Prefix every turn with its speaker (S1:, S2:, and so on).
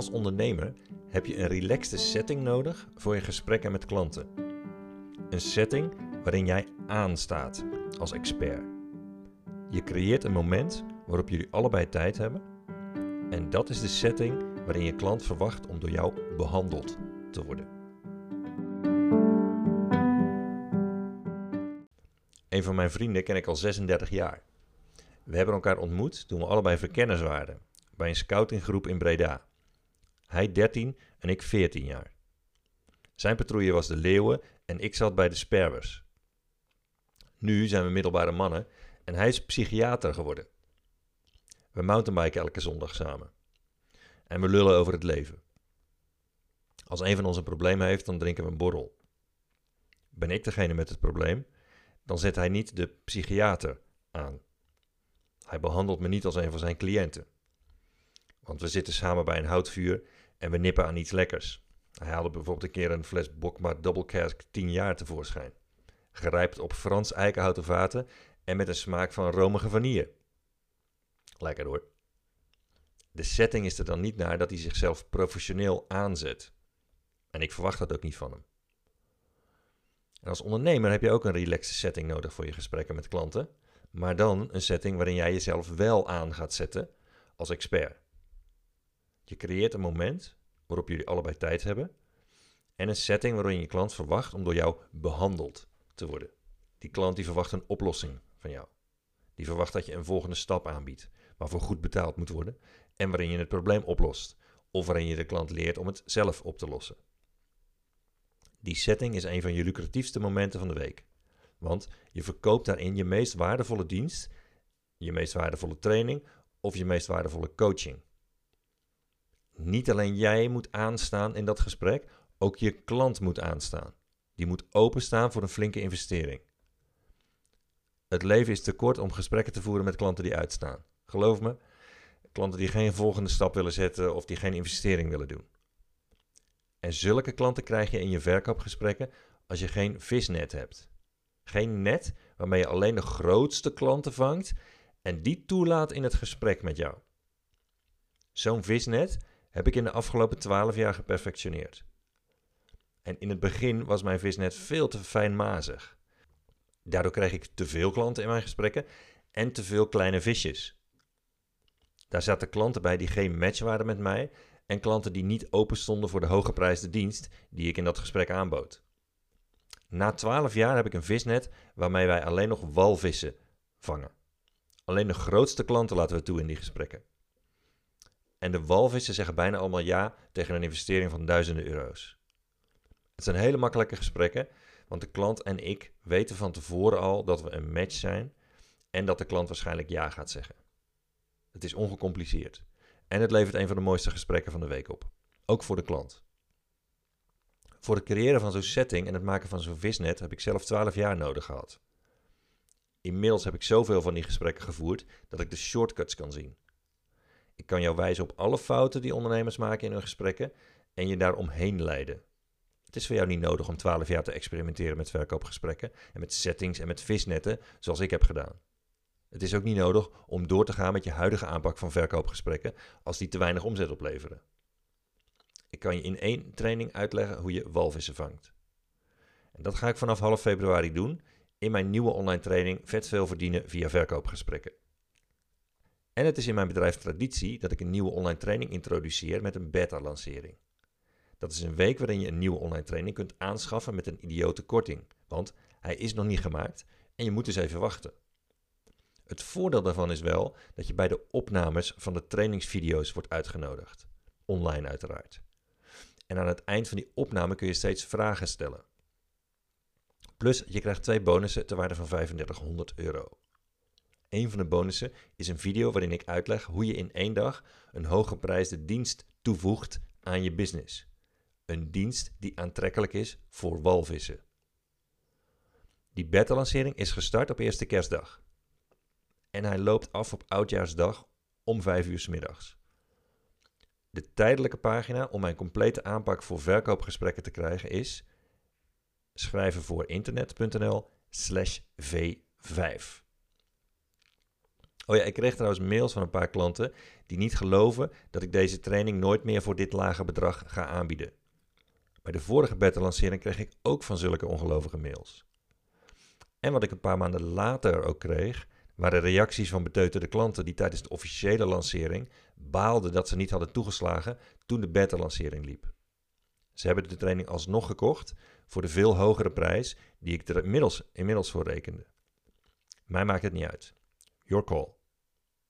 S1: Als ondernemer heb je een relaxte setting nodig voor je gesprekken met klanten. Een setting waarin jij aanstaat als expert. Je creëert een moment waarop jullie allebei tijd hebben. En dat is de setting waarin je klant verwacht om door jou behandeld te worden. Een van mijn vrienden ken ik al 36 jaar. We hebben elkaar ontmoet toen we allebei verkenners waren bij een scoutinggroep in Breda. Hij 13 en ik 14 jaar. Zijn patrouille was de Leeuwen en ik zat bij de Sperwers. Nu zijn we middelbare mannen en hij is psychiater geworden. We mountainbiken elke zondag samen. En we lullen over het leven. Als een van ons een probleem heeft, dan drinken we een borrel. Ben ik degene met het probleem, dan zet hij niet de psychiater aan. Hij behandelt me niet als een van zijn cliënten. Want we zitten samen bij een houtvuur en we nippen aan iets lekkers. Hij haalde bijvoorbeeld een keer een fles Bokma Double Cask 10 jaar tevoorschijn. Gerijpt op Frans eikenhouten vaten en met een smaak van romige vanille. Lekker hoor. De setting is er dan niet naar dat hij zichzelf professioneel aanzet. En ik verwacht dat ook niet van hem. En als ondernemer heb je ook een relaxed setting nodig voor je gesprekken met klanten. Maar dan een setting waarin jij jezelf wel aan gaat zetten als expert. Je creëert een moment waarop jullie allebei tijd hebben. En een setting waarin je klant verwacht om door jou behandeld te worden. Die klant die verwacht een oplossing van jou. Die verwacht dat je een volgende stap aanbiedt, waarvoor goed betaald moet worden. En waarin je het probleem oplost. Of waarin je de klant leert om het zelf op te lossen. Die setting is een van je lucratiefste momenten van de week. Want je verkoopt daarin je meest waardevolle dienst, je meest waardevolle training of je meest waardevolle coaching. Niet alleen jij moet aanstaan in dat gesprek, ook je klant moet aanstaan. Die moet openstaan voor een flinke investering. Het leven is te kort om gesprekken te voeren met klanten die uitstaan. Geloof me, klanten die geen volgende stap willen zetten of die geen investering willen doen. En zulke klanten krijg je in je verkoopgesprekken als je geen visnet hebt. Geen net waarmee je alleen de grootste klanten vangt en die toelaat in het gesprek met jou. Zo'n visnet heb ik in de afgelopen 12 jaar geperfectioneerd. En in het begin was mijn visnet veel te fijnmazig. Daardoor kreeg ik te veel klanten in mijn gesprekken en te veel kleine visjes. Daar zaten klanten bij die geen match waren met mij en klanten die niet open stonden voor de hogeprijsde dienst die ik in dat gesprek aanbood. Na 12 jaar heb ik een visnet waarmee wij alleen nog walvissen vangen. Alleen de grootste klanten laten we toe in die gesprekken. En de walvissen zeggen bijna allemaal ja tegen een investering van duizenden euro's. Het zijn hele makkelijke gesprekken, want de klant en ik weten van tevoren al dat we een match zijn en dat de klant waarschijnlijk ja gaat zeggen. Het is ongecompliceerd en het levert een van de mooiste gesprekken van de week op, ook voor de klant. Voor het creëren van zo'n setting en het maken van zo'n visnet heb ik zelf 12 jaar nodig gehad. Inmiddels heb ik zoveel van die gesprekken gevoerd dat ik de shortcuts kan zien. Ik kan jou wijzen op alle fouten die ondernemers maken in hun gesprekken en je daar omheen leiden. Het is voor jou niet nodig om 12 jaar te experimenteren met verkoopgesprekken en met settings en met visnetten, zoals ik heb gedaan. Het is ook niet nodig om door te gaan met je huidige aanpak van verkoopgesprekken als die te weinig omzet opleveren. Ik kan je in één training uitleggen hoe je walvissen vangt. En dat ga ik vanaf half februari doen in mijn nieuwe online training Vet veel verdienen via verkoopgesprekken. En het is in mijn bedrijf traditie dat ik een nieuwe online training introduceer met een beta-lancering. Dat is een week waarin je een nieuwe online training kunt aanschaffen met een idiote korting, want hij is nog niet gemaakt en je moet dus even wachten. Het voordeel daarvan is wel dat je bij de opnames van de trainingsvideo's wordt uitgenodigd, online uiteraard. En aan het eind van die opname kun je steeds vragen stellen. Plus, je krijgt twee bonussen ter waarde van 3500 euro. Een van de bonussen is een video waarin ik uitleg hoe je in één dag een hooggeprijsde dienst toevoegt aan je business. Een dienst die aantrekkelijk is voor walvissen. Die beta-lancering is gestart op eerste kerstdag. En hij loopt af op oudjaarsdag om 5 uur s middags. De tijdelijke pagina om mijn complete aanpak voor verkoopgesprekken te krijgen is schrijven voor internet.nl slash v5. Oh ja, ik kreeg trouwens mails van een paar klanten die niet geloven dat ik deze training nooit meer voor dit lage bedrag ga aanbieden. Bij de vorige beta-lancering kreeg ik ook van zulke ongelovige mails. En wat ik een paar maanden later ook kreeg, waren reacties van beteuterde klanten die tijdens de officiële lancering baalden dat ze niet hadden toegeslagen toen de beta-lancering liep. Ze hebben de training alsnog gekocht voor de veel hogere prijs die ik er inmiddels, inmiddels voor rekende. Mij maakt het niet uit. Your call.